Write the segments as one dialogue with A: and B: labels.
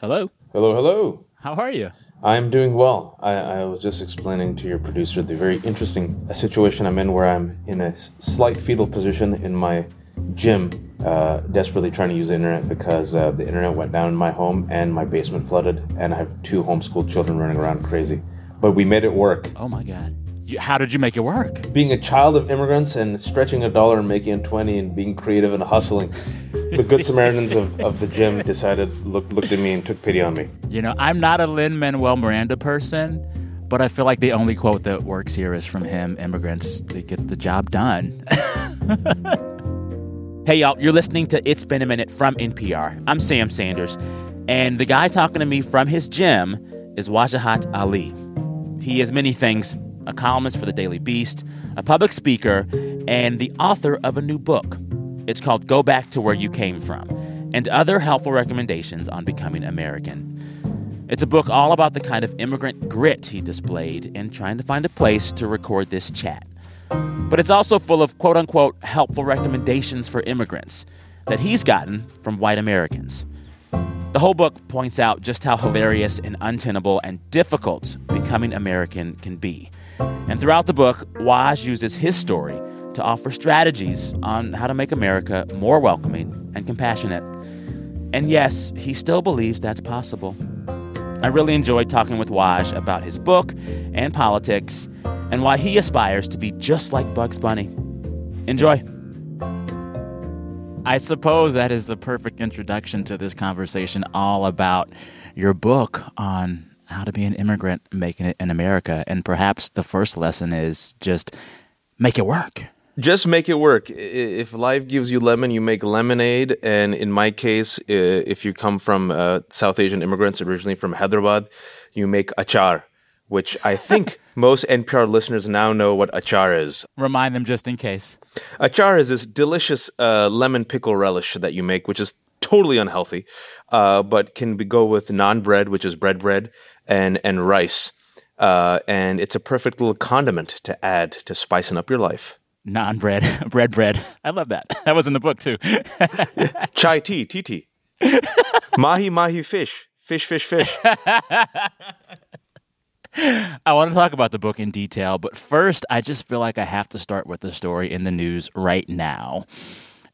A: Hello.
B: Hello, hello.
A: How are you?
B: I'm doing well. I, I was just explaining to your producer the very interesting situation I'm in where I'm in a slight fetal position in my gym, uh, desperately trying to use the internet because uh, the internet went down in my home and my basement flooded, and I have two homeschooled children running around crazy. But we made it work.
A: Oh my God. How did you make it work?
B: Being a child of immigrants and stretching a dollar and making it 20 and being creative and hustling, the good Samaritans of, of the gym decided, looked, looked at me and took pity on me.
A: You know, I'm not a Lin Manuel Miranda person, but I feel like the only quote that works here is from him immigrants, they get the job done. hey, y'all, you're listening to It's Been a Minute from NPR. I'm Sam Sanders, and the guy talking to me from his gym is Wajahat Ali. He is many things a columnist for the Daily Beast, a public speaker, and the author of a new book. It's called Go Back to Where You Came From and other helpful recommendations on becoming American. It's a book all about the kind of immigrant grit he displayed in trying to find a place to record this chat. But it's also full of quote unquote helpful recommendations for immigrants that he's gotten from white Americans. The whole book points out just how hilarious and untenable and difficult becoming American can be. And throughout the book, Waj uses his story to offer strategies on how to make America more welcoming and compassionate. And yes, he still believes that's possible. I really enjoyed talking with Waj about his book and politics and why he aspires to be just like Bugs Bunny. Enjoy. I suppose that is the perfect introduction to this conversation, all about your book on how to be an immigrant making it in America. And perhaps the first lesson is just make it work.
B: Just make it work. If life gives you lemon, you make lemonade. And in my case, if you come from uh, South Asian immigrants originally from Hyderabad, you make achar, which I think most NPR listeners now know what achar is.
A: Remind them just in case.
B: Achar is this delicious uh, lemon pickle relish that you make, which is totally unhealthy, uh, but can be, go with naan bread, which is bread bread, and and rice. Uh, and it's a perfect little condiment to add to spicing up your life.
A: Naan bread, bread, bread. I love that. That was in the book too.
B: Chai tea, tea tea. mahi mahi fish, fish fish fish.
A: I want to talk about the book in detail, but first, I just feel like I have to start with the story in the news right now.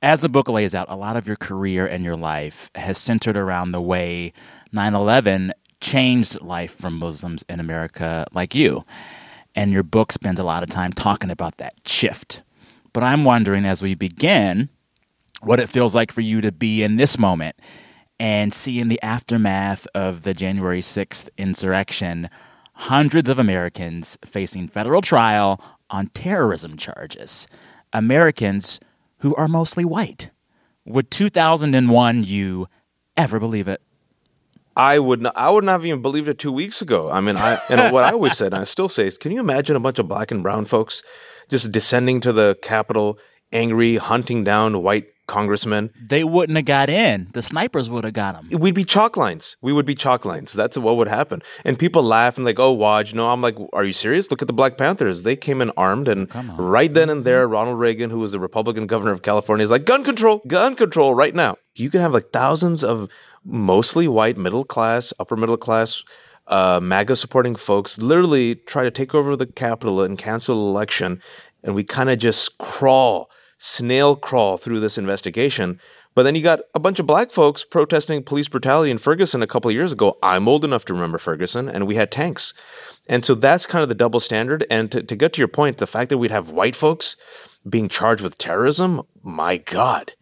A: As the book lays out, a lot of your career and your life has centered around the way 9 11 changed life for Muslims in America like you. And your book spends a lot of time talking about that shift. But I'm wondering as we begin, what it feels like for you to be in this moment and see in the aftermath of the January 6th insurrection hundreds of Americans facing federal trial on terrorism charges. Americans who are mostly white. Would 2001 you ever believe it?
B: I would not, I would not have even believed it two weeks ago. I mean, I and what I always said, and I still say, is, can you imagine a bunch of black and brown folks just descending to the Capitol, angry, hunting down white congressmen?
A: They wouldn't have got in. The snipers would have got them.
B: We'd be chalk lines. We would be chalk lines. That's what would happen. And people laugh and like, oh, Waj. No, I'm like, are you serious? Look at the Black Panthers. They came in armed, and right then and there, Ronald Reagan, who was the Republican governor of California, is like, gun control, gun control, right now. You can have like thousands of mostly white, middle class, upper middle class, uh, MAGA supporting folks literally try to take over the Capitol and cancel the election. And we kind of just crawl, snail crawl through this investigation. But then you got a bunch of black folks protesting police brutality in Ferguson a couple of years ago. I'm old enough to remember Ferguson, and we had tanks. And so that's kind of the double standard. And to, to get to your point, the fact that we'd have white folks being charged with terrorism, my God.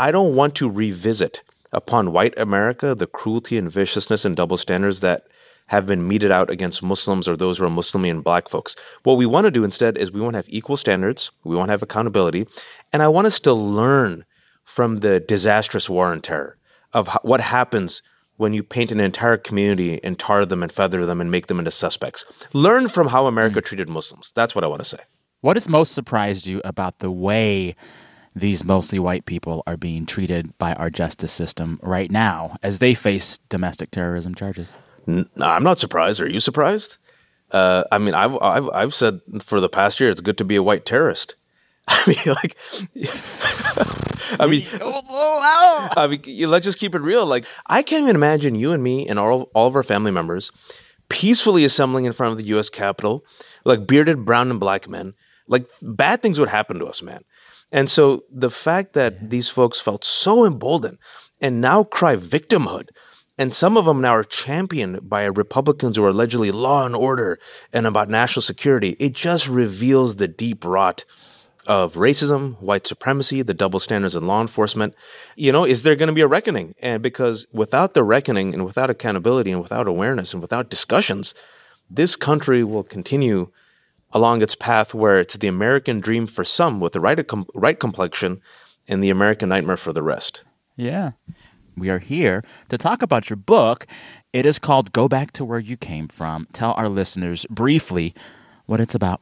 B: I don't want to revisit upon white America the cruelty and viciousness and double standards that have been meted out against Muslims or those who are Muslimi and black folks. What we want to do instead is we want to have equal standards, we want to have accountability, and I want us to learn from the disastrous war on terror of what happens when you paint an entire community and tar them and feather them and make them into suspects. Learn from how America mm. treated Muslims. That's what I want to say.
A: What has most surprised you about the way these mostly white people are being treated by our justice system right now as they face domestic terrorism charges?
B: I'm not surprised. Are you surprised? Uh, I mean, I've, I've I've said for the past year it's good to be a white terrorist. I mean, like, I mean, I mean, let's just keep it real. Like, I can't even imagine you and me and all, all of our family members peacefully assembling in front of the U.S. Capitol, like bearded brown and black men. Like, bad things would happen to us, man. And so the fact that mm-hmm. these folks felt so emboldened and now cry victimhood, and some of them now are championed by Republicans who are allegedly law and order and about national security, it just reveals the deep rot of racism, white supremacy, the double standards in law enforcement. You know, is there going to be a reckoning? And because without the reckoning and without accountability and without awareness and without discussions, this country will continue along its path where it's the American dream for some with the right, right complexion and the American nightmare for the rest.
A: Yeah. We are here to talk about your book. It is called Go Back to Where You Came From. Tell our listeners briefly what it's about.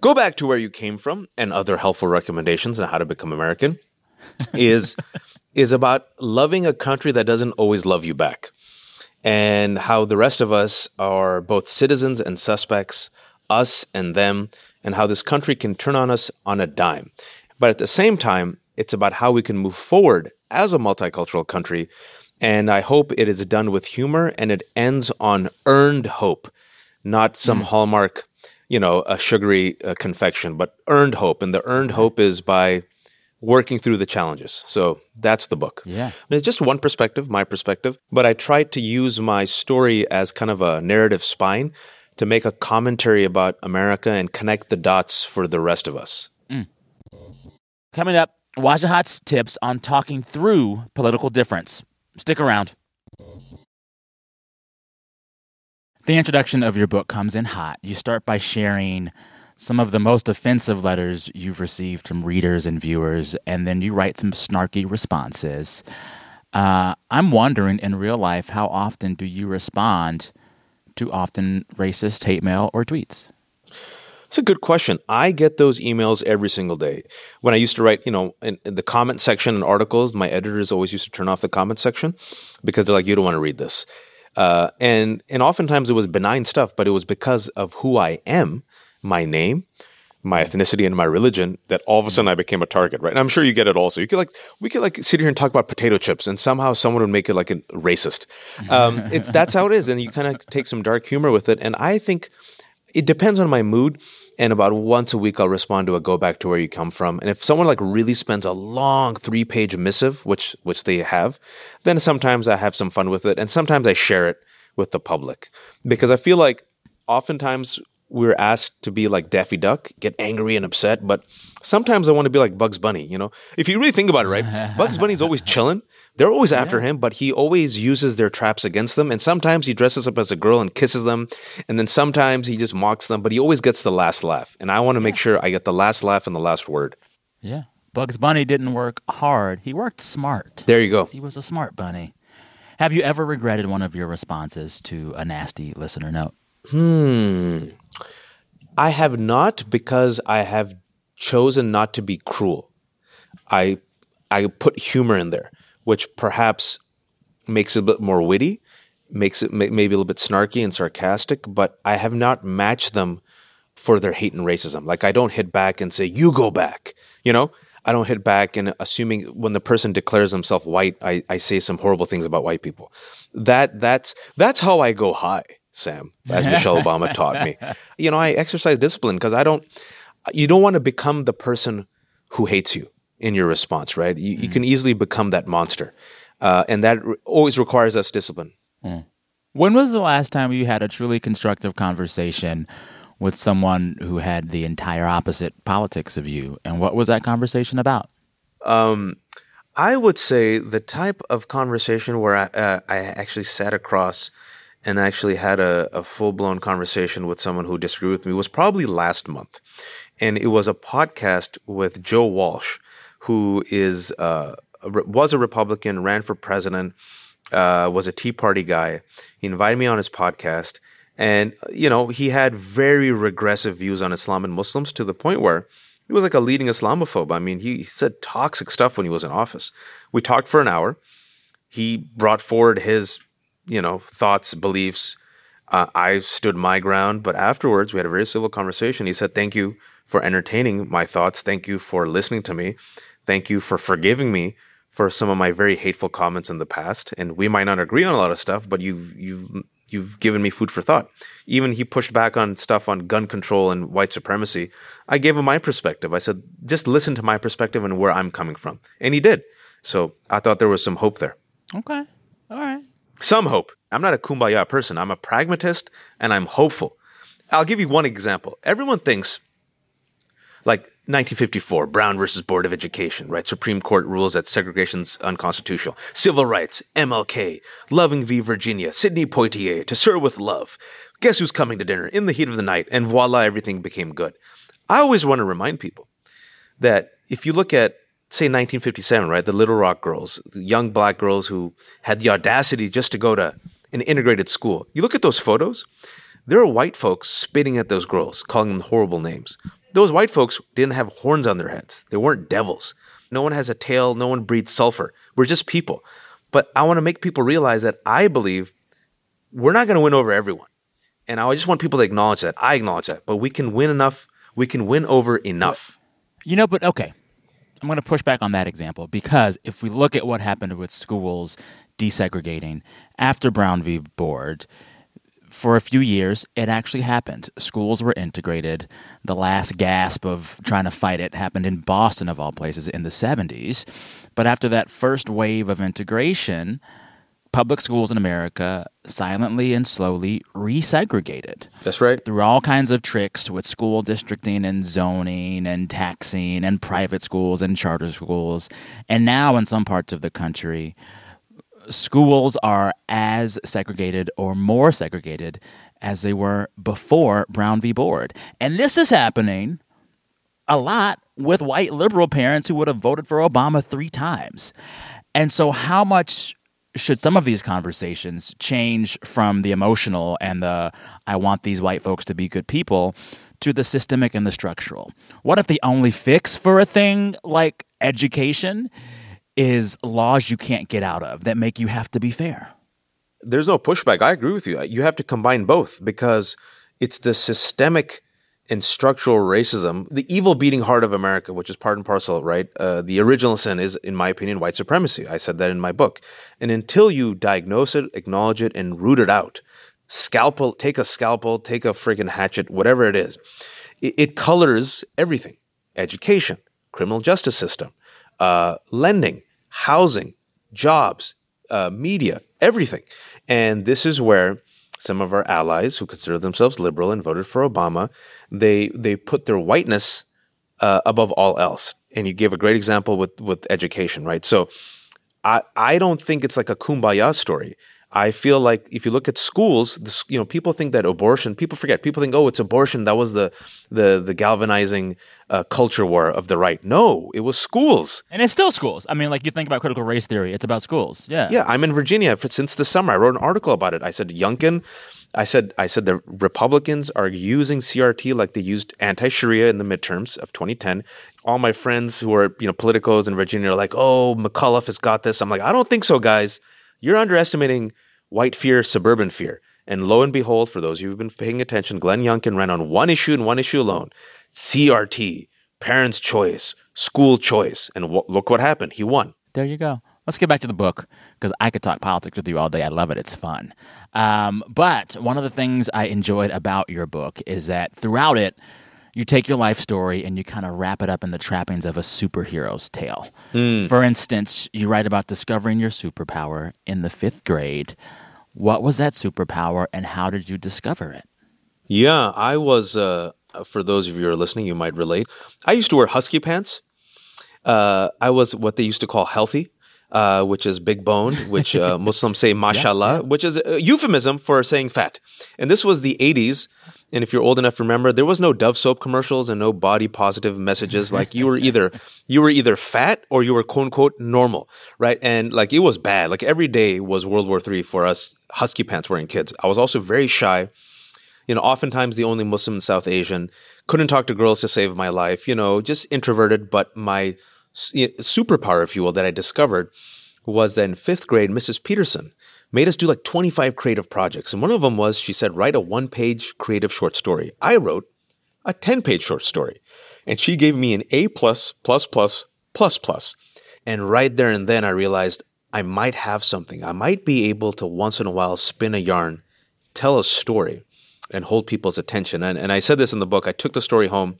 B: Go Back to Where You Came From and other helpful recommendations on how to become American is is about loving a country that doesn't always love you back. And how the rest of us are both citizens and suspects us and them, and how this country can turn on us on a dime. But at the same time, it's about how we can move forward as a multicultural country. And I hope it is done with humor and it ends on earned hope, not some mm. hallmark, you know, a sugary uh, confection, but earned hope. And the earned hope is by working through the challenges. So that's the book.
A: Yeah.
B: it's just one perspective, my perspective, but I tried to use my story as kind of a narrative spine to make a commentary about America and connect the dots for the rest of us. Mm.
A: Coming up, Wajahat's tips on talking through political difference. Stick around. The introduction of your book comes in hot. You start by sharing some of the most offensive letters you've received from readers and viewers, and then you write some snarky responses. Uh, I'm wondering in real life, how often do you respond to often racist hate mail or tweets?
B: It's a good question. I get those emails every single day. When I used to write, you know, in, in, the comment section in articles, my editors always used to turn off the comment section because they're like, you don't want to read this. Uh, and and oftentimes it was benign stuff, but it was because of who I am, my name, my ethnicity and my religion that all of a sudden I became a target, right? And I'm sure you get it also. You could like we could like sit here and talk about potato chips, and somehow someone would make it like a racist. Um, it's that's how it is, and you kind of take some dark humor with it. And I think it depends on my mood. And about once a week, I'll respond to a go back to where you come from. And if someone like really spends a long three page missive, which which they have, then sometimes I have some fun with it, and sometimes I share it with the public because I feel like oftentimes we're asked to be like Daffy Duck, get angry and upset, but sometimes I want to be like Bugs Bunny, you know? If you really think about it, right? Bugs Bunny's always chilling. They're always after yeah. him, but he always uses their traps against them. And sometimes he dresses up as a girl and kisses them. And then sometimes he just mocks them, but he always gets the last laugh. And I want to yeah. make sure I get the last laugh and the last word.
A: Yeah. Bugs Bunny didn't work hard, he worked smart.
B: There you go.
A: He was a smart bunny. Have you ever regretted one of your responses to a nasty listener note?
B: Hmm. I have not because I have chosen not to be cruel. I I put humor in there, which perhaps makes it a bit more witty, makes it maybe a little bit snarky and sarcastic, but I have not matched them for their hate and racism. Like I don't hit back and say, "You go back," you know. I don't hit back and assuming when the person declares himself white, I, I say some horrible things about white people. That that's that's how I go high. Sam, as Michelle Obama taught me. You know, I exercise discipline because I don't, you don't want to become the person who hates you in your response, right? You, mm. you can easily become that monster. Uh, and that re- always requires us discipline. Mm.
A: When was the last time you had a truly constructive conversation with someone who had the entire opposite politics of you? And what was that conversation about? Um,
B: I would say the type of conversation where I, uh, I actually sat across and actually had a, a full blown conversation with someone who disagreed with me was probably last month. And it was a podcast with Joe Walsh, who is uh, was a Republican, ran for president, uh, was a Tea Party guy. He invited me on his podcast. And, you know, he had very regressive views on Islam and Muslims to the point where he was like a leading Islamophobe. I mean, he, he said toxic stuff when he was in office. We talked for an hour. He brought forward his you know, thoughts, beliefs. Uh, I stood my ground, but afterwards we had a very civil conversation. He said, "Thank you for entertaining my thoughts. Thank you for listening to me. Thank you for forgiving me for some of my very hateful comments in the past. And we might not agree on a lot of stuff, but you've you've you've given me food for thought. Even he pushed back on stuff on gun control and white supremacy. I gave him my perspective. I said, just listen to my perspective and where I'm coming from. And he did. So I thought there was some hope there.
A: Okay. All right.
B: Some hope. I'm not a kumbaya person. I'm a pragmatist and I'm hopeful. I'll give you one example. Everyone thinks like 1954, Brown versus Board of Education, right? Supreme Court rules that segregation's unconstitutional. Civil rights, MLK, Loving v. Virginia, Sidney Poitier, To Sir with Love. Guess who's coming to dinner in the heat of the night? And voila, everything became good. I always want to remind people that if you look at, say, 1957, right, the Little Rock girls, the young black girls who had the audacity just to go to an integrated school, you look at those photos, there are white folks spitting at those girls, calling them horrible names. Those white folks didn't have horns on their heads. They weren't devils. No one has a tail. No one breathes sulfur. We're just people. But I want to make people realize that I believe we're not going to win over everyone. And I just want people to acknowledge that. I acknowledge that. But we can win enough. We can win over enough.
A: You know, but okay. I'm going to push back on that example because if we look at what happened with schools desegregating after Brown v. Board, for a few years, it actually happened. Schools were integrated. The last gasp of trying to fight it happened in Boston, of all places, in the 70s. But after that first wave of integration, public schools in America silently and slowly resegregated.
B: That's right.
A: Through all kinds of tricks with school districting and zoning and taxing and private schools and charter schools. And now, in some parts of the country, schools are as segregated or more segregated as they were before Brown v. Board. And this is happening a lot with white liberal parents who would have voted for Obama three times. And so, how much should some of these conversations change from the emotional and the I want these white folks to be good people to the systemic and the structural? What if the only fix for a thing like education is laws you can't get out of that make you have to be fair.
B: There's no pushback. I agree with you. You have to combine both because it's the systemic and structural racism, the evil beating heart of America, which is part and parcel, right? Uh, the original sin is, in my opinion, white supremacy. I said that in my book. And until you diagnose it, acknowledge it, and root it out, scalpel, take a scalpel, take a freaking hatchet, whatever it is, it, it colors everything education, criminal justice system, uh, lending, housing, jobs, uh, media, everything. And this is where some of our allies who consider themselves liberal and voted for Obama, they they put their whiteness uh, above all else. And you gave a great example with with education, right? So I I don't think it's like a kumbaya story. I feel like if you look at schools, the, you know, people think that abortion. People forget. People think, oh, it's abortion. That was the the the galvanizing uh, culture war of the right. No, it was schools,
A: and it's still schools. I mean, like you think about critical race theory, it's about schools. Yeah,
B: yeah. I'm in Virginia for, since the summer. I wrote an article about it. I said Youngkin. I said I said the Republicans are using CRT like they used anti-Sharia in the midterms of 2010. All my friends who are you know politicos in Virginia are like, oh, McAuliffe has got this. I'm like, I don't think so, guys. You're underestimating white fear, suburban fear. And lo and behold, for those of you who've been paying attention, Glenn Youngkin ran on one issue and one issue alone CRT, parents' choice, school choice. And w- look what happened. He won.
A: There you go. Let's get back to the book because I could talk politics with you all day. I love it. It's fun. Um, but one of the things I enjoyed about your book is that throughout it, you take your life story and you kind of wrap it up in the trappings of a superhero's tale. Mm. For instance, you write about discovering your superpower in the fifth grade. What was that superpower and how did you discover it?
B: Yeah, I was, uh, for those of you who are listening, you might relate. I used to wear husky pants. Uh, I was what they used to call healthy. Uh, which is big boned, which uh, Muslims say mashallah, yeah, yeah. which is a euphemism for saying fat. And this was the 80s. And if you're old enough to remember, there was no Dove soap commercials and no body positive messages. Like you were either you were either fat or you were quote unquote normal, right? And like it was bad. Like every day was World War III for us husky pants wearing kids. I was also very shy. You know, oftentimes the only Muslim in South Asian. Couldn't talk to girls to save my life. You know, just introverted. But my superpower, if you will, that I discovered was that in fifth grade, Mrs. Peterson made us do like 25 creative projects. And one of them was she said, write a one page creative short story. I wrote a 10 page short story. And she gave me an A plus plus plus plus plus. And right there and then I realized I might have something. I might be able to once in a while spin a yarn, tell a story, and hold people's attention. And, and I said this in the book. I took the story home.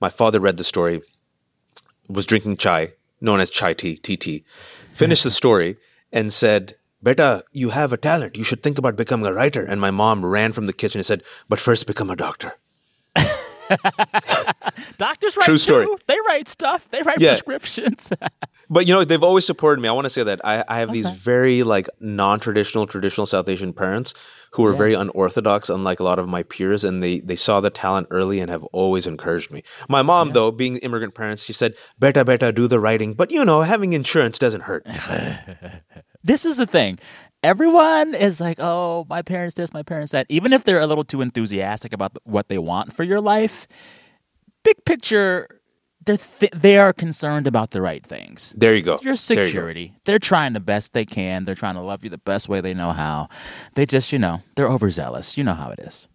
B: My father read the story, was drinking chai, known as chai tea, TT, finished the story, and said, Beta, you have a talent. You should think about becoming a writer. And my mom ran from the kitchen and said, But first become a doctor.
A: Doctors write True story. Too. They write stuff. They write yeah. prescriptions.
B: but you know, they've always supported me. I want to say that I, I have okay. these very like non-traditional, traditional South Asian parents who are yeah. very unorthodox, unlike a lot of my peers, and they they saw the talent early and have always encouraged me. My mom, yeah. though, being immigrant parents, she said, "Beta, beta, do the writing." But you know, having insurance doesn't hurt.
A: this is the thing everyone is like, oh, my parents this, my parents that. Even if they're a little too enthusiastic about what they want for your life, big picture, they're th- they are concerned about the right things.
B: There you go.
A: Your security. You they're trying the best they can. They're trying to love you the best way they know how. They just, you know, they're overzealous. You know how it is.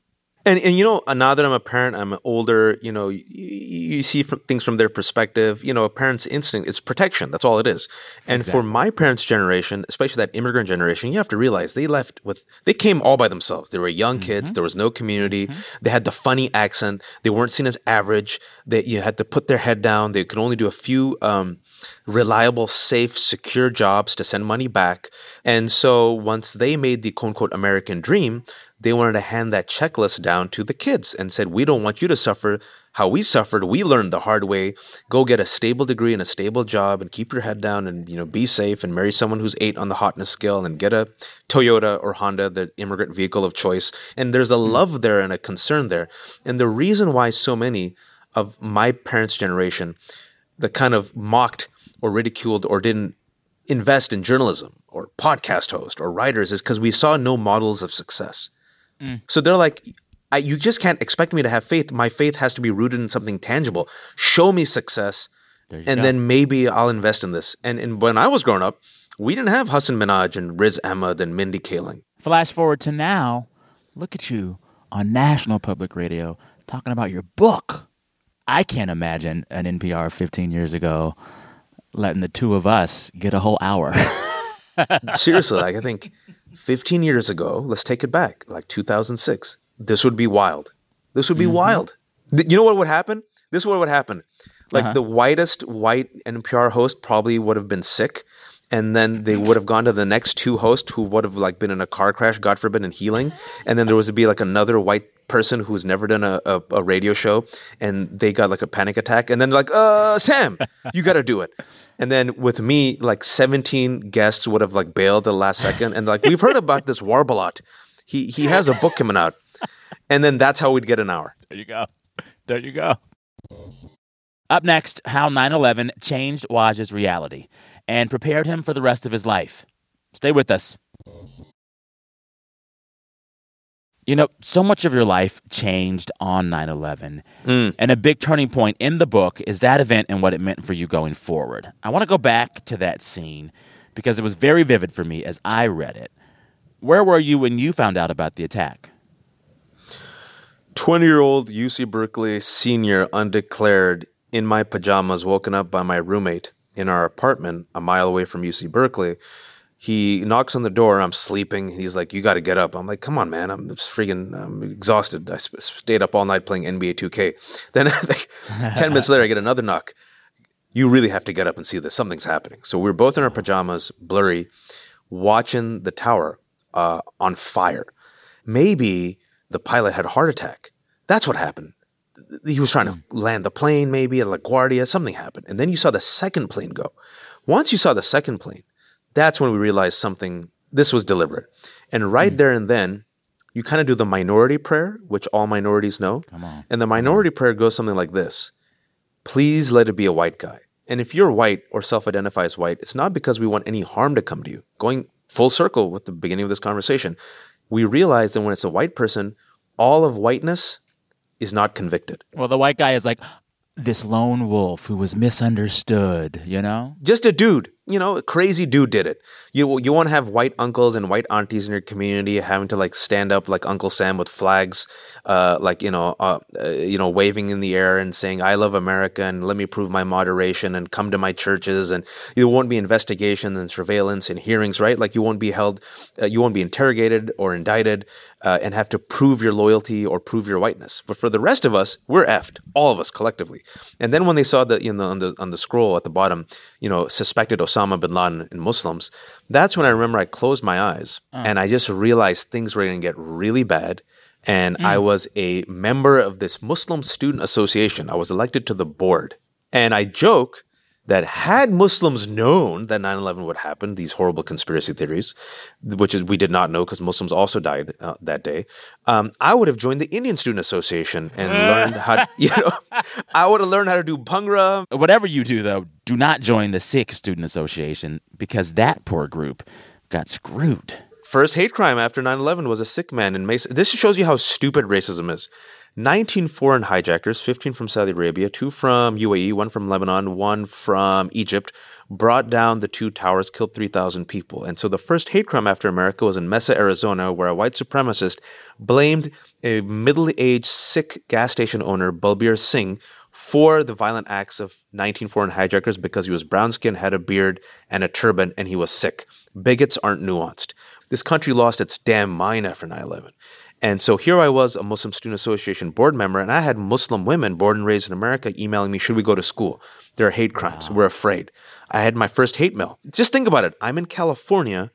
B: And and you know, now that I'm a parent, I'm older. You know, you, you see from, things from their perspective. You know, a parent's instinct is protection. That's all it is. And exactly. for my parents' generation, especially that immigrant generation, you have to realize they left with they came all by themselves. They were young mm-hmm. kids. There was no community. Mm-hmm. They had the funny accent. They weren't seen as average. they you had to put their head down. They could only do a few. Um, reliable, safe, secure jobs to send money back. And so once they made the quote unquote American dream, they wanted to hand that checklist down to the kids and said, We don't want you to suffer how we suffered. We learned the hard way. Go get a stable degree and a stable job and keep your head down and, you know, be safe and marry someone who's eight on the hotness scale and get a Toyota or Honda, the immigrant vehicle of choice. And there's a hmm. love there and a concern there. And the reason why so many of my parents' generation, the kind of mocked or ridiculed or didn't invest in journalism or podcast host or writers is because we saw no models of success. Mm. So they're like, you just can't expect me to have faith. My faith has to be rooted in something tangible. Show me success, and go. then maybe I'll invest in this. And, and when I was growing up, we didn't have Hasan Minhaj and Riz Ahmed and Mindy Kaling.
A: Flash forward to now, look at you on national public radio talking about your book. I can't imagine an NPR 15 years ago letting the two of us get a whole hour.
B: Seriously, like I think 15 years ago, let's take it back, like 2006, this would be wild. This would be mm-hmm. wild. You know what would happen? This is what would happen. Like uh-huh. the whitest white NPR host probably would have been sick. And then they would have gone to the next two hosts who would have like been in a car crash, God forbid, and healing. And then there was to be like another white person who's never done a, a, a radio show and they got like a panic attack. And then like, uh, Sam, you got to do it. And then with me, like 17 guests would have like bailed the last second. And like, we've heard about this Warbalot. He, he has a book coming out. And then that's how we'd get an hour.
A: There you go. There you go. Up next, how 9 11 changed Waj's reality and prepared him for the rest of his life. Stay with us. You know, so much of your life changed on 9 11. Mm. And a big turning point in the book is that event and what it meant for you going forward. I want to go back to that scene because it was very vivid for me as I read it. Where were you when you found out about the attack?
B: 20 year old UC Berkeley senior, undeclared, in my pajamas, woken up by my roommate in our apartment a mile away from UC Berkeley he knocks on the door. I'm sleeping. He's like, "You got to get up." I'm like, "Come on, man! I'm just freaking I'm exhausted. I stayed up all night playing NBA 2K." Then, like, ten minutes later, I get another knock. You really have to get up and see this. Something's happening. So we're both in our pajamas, blurry, watching the tower uh, on fire. Maybe the pilot had a heart attack. That's what happened. He was trying to hmm. land the plane, maybe at LaGuardia. Something happened, and then you saw the second plane go. Once you saw the second plane that's when we realized something, this was deliberate. And right mm there and then, you kind of do the minority prayer, which all minorities know. And the minority prayer goes something like this Please let it be a white guy. And if you're white or self identify as white, it's not because we want any harm to come to you. Going full circle with the beginning of this conversation, we realize that when it's a white person, all of whiteness is not convicted.
A: Well, the white guy is like this lone wolf who was misunderstood, you know?
B: Just a dude you know, a crazy dude did it. You you want to have white uncles and white aunties in your community having to like stand up like Uncle Sam with flags, uh, like you know, uh, uh, you know, waving in the air and saying "I love America" and "Let me prove my moderation" and come to my churches and there won't be investigations and surveillance and hearings, right? Like you won't be held, uh, you won't be interrogated or indicted uh, and have to prove your loyalty or prove your whiteness. But for the rest of us, we're effed, all of us collectively. And then when they saw the you know on the on the scroll at the bottom, you know, suspected Osama bin Laden and Muslims, that's when I remember I closed my eyes uh. and I just realized things were going to get really bad. And mm. I was a member of this Muslim student association. I was elected to the board. And I joke that had Muslims known that 9/11 would happen, these horrible conspiracy theories, which is, we did not know because Muslims also died uh, that day, um, I would have joined the Indian Student Association and learned how. To, you know, I would have learned how to do bhangra.
A: Whatever you do, though, do not join the Sikh Student Association because that poor group got screwed.
B: First hate crime after 9/11 was a Sikh man in Mesa. This shows you how stupid racism is. 19 foreign hijackers, 15 from Saudi Arabia, two from UAE, one from Lebanon, one from Egypt, brought down the two towers, killed 3,000 people. And so the first hate crime after America was in Mesa, Arizona, where a white supremacist blamed a middle aged Sikh gas station owner, Balbir Singh, for the violent acts of 19 foreign hijackers because he was brown skinned, had a beard and a turban, and he was Sikh. Bigots aren't nuanced. This country lost its damn mind after 9 11. And so here I was, a Muslim Student Association board member, and I had Muslim women born and raised in America emailing me, Should we go to school? There are hate crimes. Wow. We're afraid. I had my first hate mail. Just think about it. I'm in California,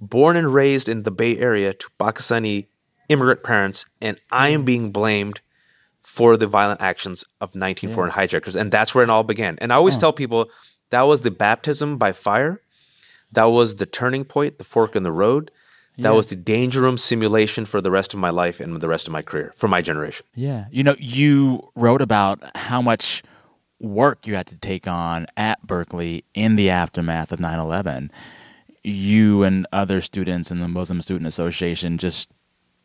B: born and raised in the Bay Area to Pakistani immigrant parents, and I am mm. being blamed for the violent actions of 19 yeah. hijackers. And that's where it all began. And I always tell people that was the baptism by fire. That was the turning point, the fork in the road. That yeah. was the danger room simulation for the rest of my life and the rest of my career for my generation.
A: Yeah. You know, you wrote about how much work you had to take on at Berkeley in the aftermath of 9 11. You and other students in the Muslim Student Association just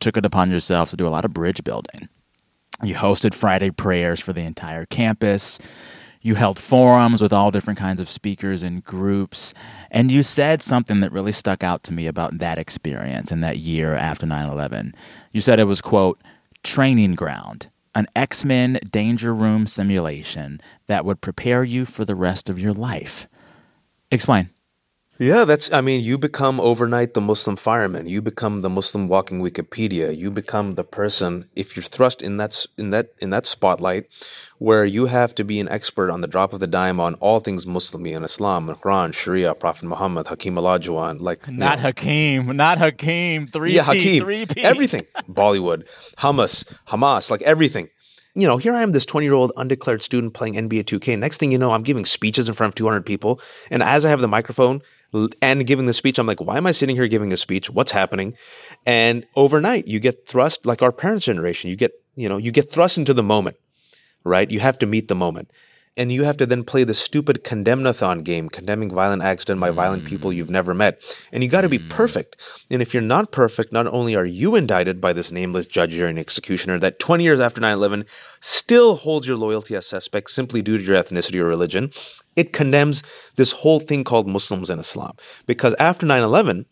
A: took it upon yourselves to do a lot of bridge building. You hosted Friday prayers for the entire campus. You held forums with all different kinds of speakers and groups. And you said something that really stuck out to me about that experience in that year after 9 11. You said it was, quote, training ground, an X Men danger room simulation that would prepare you for the rest of your life. Explain.
B: Yeah, that's, I mean, you become overnight the Muslim fireman. You become the Muslim walking Wikipedia. You become the person, if you're thrust in that, in that, in that spotlight, where you have to be an expert on the drop of the dime on all things Muslim and Islam, Quran, Sharia, Prophet Muhammad, Hakeem Olajuwon, like
A: not know. Hakim, not Hakim, three
B: yeah, Hakim, three everything, Bollywood, Hamas, Hamas, like everything. You know, here I am, this 20 year old undeclared student playing NBA 2K. Next thing you know, I'm giving speeches in front of 200 people. And as I have the microphone and giving the speech, I'm like, why am I sitting here giving a speech? What's happening? And overnight, you get thrust, like our parents' generation, you get, you know, you get thrust into the moment right? You have to meet the moment. And you have to then play the stupid condemnathon game, condemning violent acts done by mm. violent people you've never met. And you got to be mm. perfect. And if you're not perfect, not only are you indicted by this nameless judge or an executioner that 20 years after 9 11 still holds your loyalty as suspect simply due to your ethnicity or religion, it condemns this whole thing called Muslims and Islam. Because after 9 11,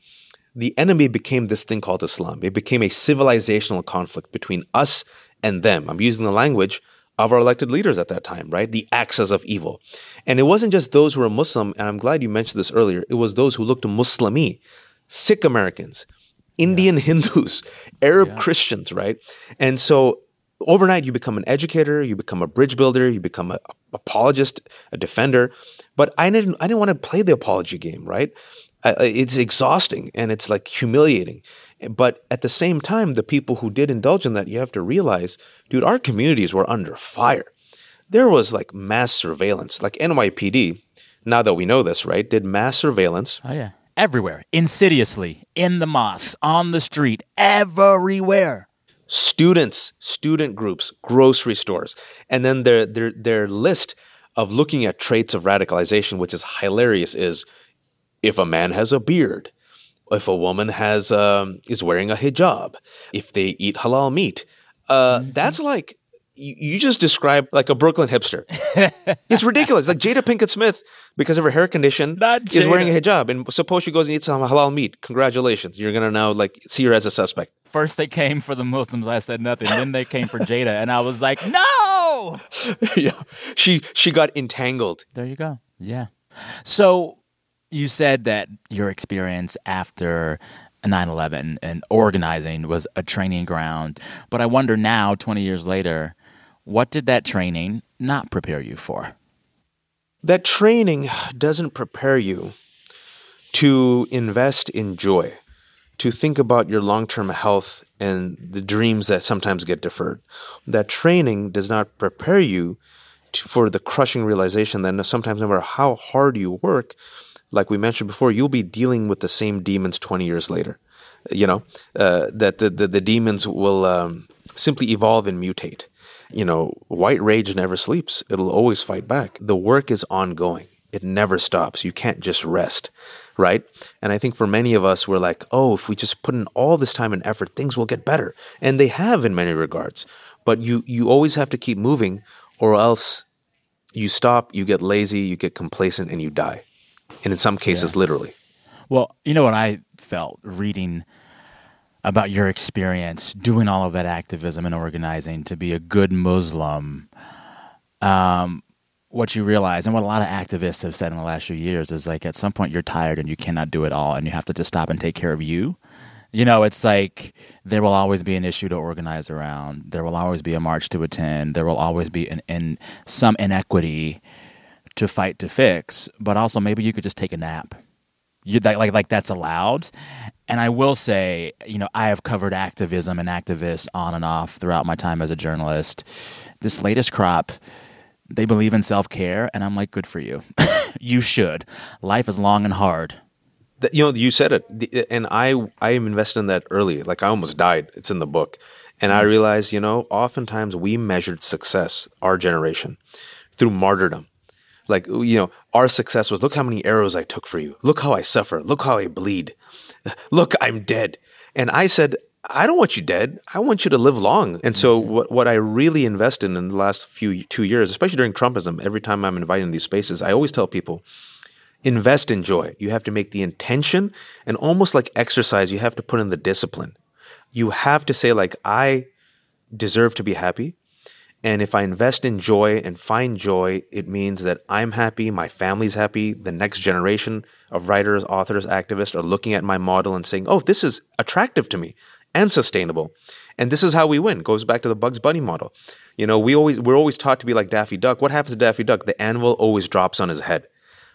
B: the enemy became this thing called Islam. It became a civilizational conflict between us and them. I'm using the language of our elected leaders at that time, right? The axis of evil. And it wasn't just those who were Muslim, and I'm glad you mentioned this earlier. It was those who looked Muslimi, Sikh Americans, Indian yeah. Hindus, Arab yeah. Christians, right? And so overnight you become an educator, you become a bridge builder, you become an apologist, a defender. But I didn't I didn't want to play the apology game, right? it's exhausting and it's like humiliating. But at the same time, the people who did indulge in that, you have to realize, dude, our communities were under fire. There was like mass surveillance, like NYPD. Now that we know this, right, did mass surveillance.
A: Oh yeah, everywhere, insidiously, in the mosques, on the street, everywhere.
B: Students, student groups, grocery stores, and then their their their list of looking at traits of radicalization, which is hilarious, is if a man has a beard, if a woman has um, is wearing a hijab, if they eat halal meat, uh, mm-hmm. that's like you, you just described like a Brooklyn hipster. it's ridiculous. Like Jada Pinkett Smith, because of her hair condition, is wearing a hijab. And suppose she goes and eats some halal meat. Congratulations. You're going to now like see her as a suspect.
A: First they came for the Muslims, I said nothing. Then they came for Jada, and I was like, no.
B: yeah. She, she got entangled.
A: There you go. Yeah. So you said that your experience after 9 11 and organizing was a training ground. But I wonder now, 20 years later, what did that training not prepare you for?
B: That training doesn't prepare you to invest in joy, to think about your long term health and the dreams that sometimes get deferred. That training does not prepare you to, for the crushing realization that sometimes, no matter how hard you work, like we mentioned before, you'll be dealing with the same demons 20 years later. You know, uh, that the, the, the demons will um, simply evolve and mutate. You know, white rage never sleeps, it'll always fight back. The work is ongoing, it never stops. You can't just rest, right? And I think for many of us, we're like, oh, if we just put in all this time and effort, things will get better. And they have in many regards. But you, you always have to keep moving, or else you stop, you get lazy, you get complacent, and you die. And in some cases, literally.
A: Well, you know what I felt reading about your experience doing all of that activism and organizing to be a good Muslim. Um, what you realize, and what a lot of activists have said in the last few years, is like at some point you're tired and you cannot do it all, and you have to just stop and take care of you. You know, it's like there will always be an issue to organize around. There will always be a march to attend. There will always be an, in some inequity to fight to fix. But also, maybe you could just take a nap you that like like that's allowed and i will say you know i have covered activism and activists on and off throughout my time as a journalist this latest crop they believe in self-care and i'm like good for you you should life is long and hard
B: you know, you said it, and I I am invested in that early. Like I almost died. It's in the book, and I mm-hmm. realized, you know, oftentimes we measured success, our generation, through martyrdom. Like you know, our success was look how many arrows I took for you. Look how I suffer. Look how I bleed. Look, I'm dead. And I said, I don't want you dead. I want you to live long. And so mm-hmm. what what I really invest in in the last few two years, especially during Trumpism, every time I'm invited in these spaces, I always tell people invest in joy. You have to make the intention and almost like exercise, you have to put in the discipline. You have to say, like, I deserve to be happy. And if I invest in joy and find joy, it means that I'm happy, my family's happy, the next generation of writers, authors, activists are looking at my model and saying, oh, this is attractive to me and sustainable. And this is how we win. Goes back to the Bugs Bunny model. You know, we always we're always taught to be like Daffy Duck. What happens to Daffy Duck? The anvil always drops on his head.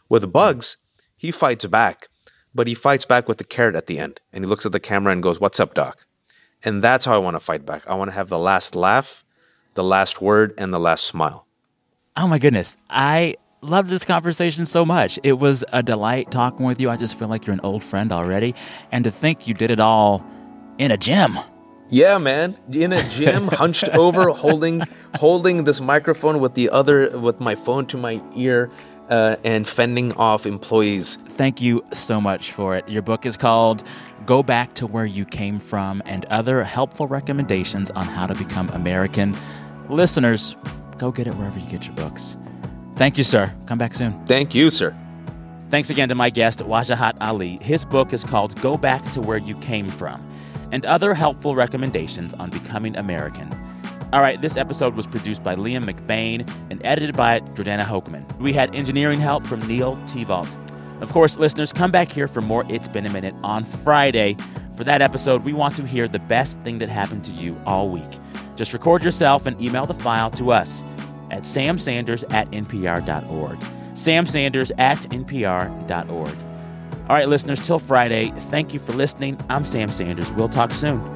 B: With Bugs, he fights back, but he fights back with the carrot at the end. And he looks at the camera and goes, What's up, Doc? And that's how I want to fight back. I want to have the last laugh, the last word, and the last smile.
A: oh my goodness i loved this conversation so much it was a delight talking with you i just feel like you're an old friend already and to think you did it all in a gym
B: Yeah, man. In a gym, hunched over, holding holding this microphone with the other with my phone to my ear, uh, and fending off employees.
A: Thank you so much for it. Your book is called Go Back to Where You Came From and Other Helpful Recommendations on How to Become American. Listeners, go get it wherever you get your books. Thank you, sir. Come back soon.
B: Thank you, sir.
A: Thanks again to my guest, Wajahat Ali. His book is called Go Back to Where You Came From and Other Helpful Recommendations on Becoming American. All right, this episode was produced by Liam McBain and edited by Jordana Hochman. We had engineering help from Neil Tevault. Of course, listeners, come back here for more It's Been a Minute on Friday. For that episode, we want to hear the best thing that happened to you all week. Just record yourself and email the file to us at samsanders at npr.org. samsanders at npr.org. All right, listeners, till Friday, thank you for listening. I'm Sam Sanders. We'll talk soon.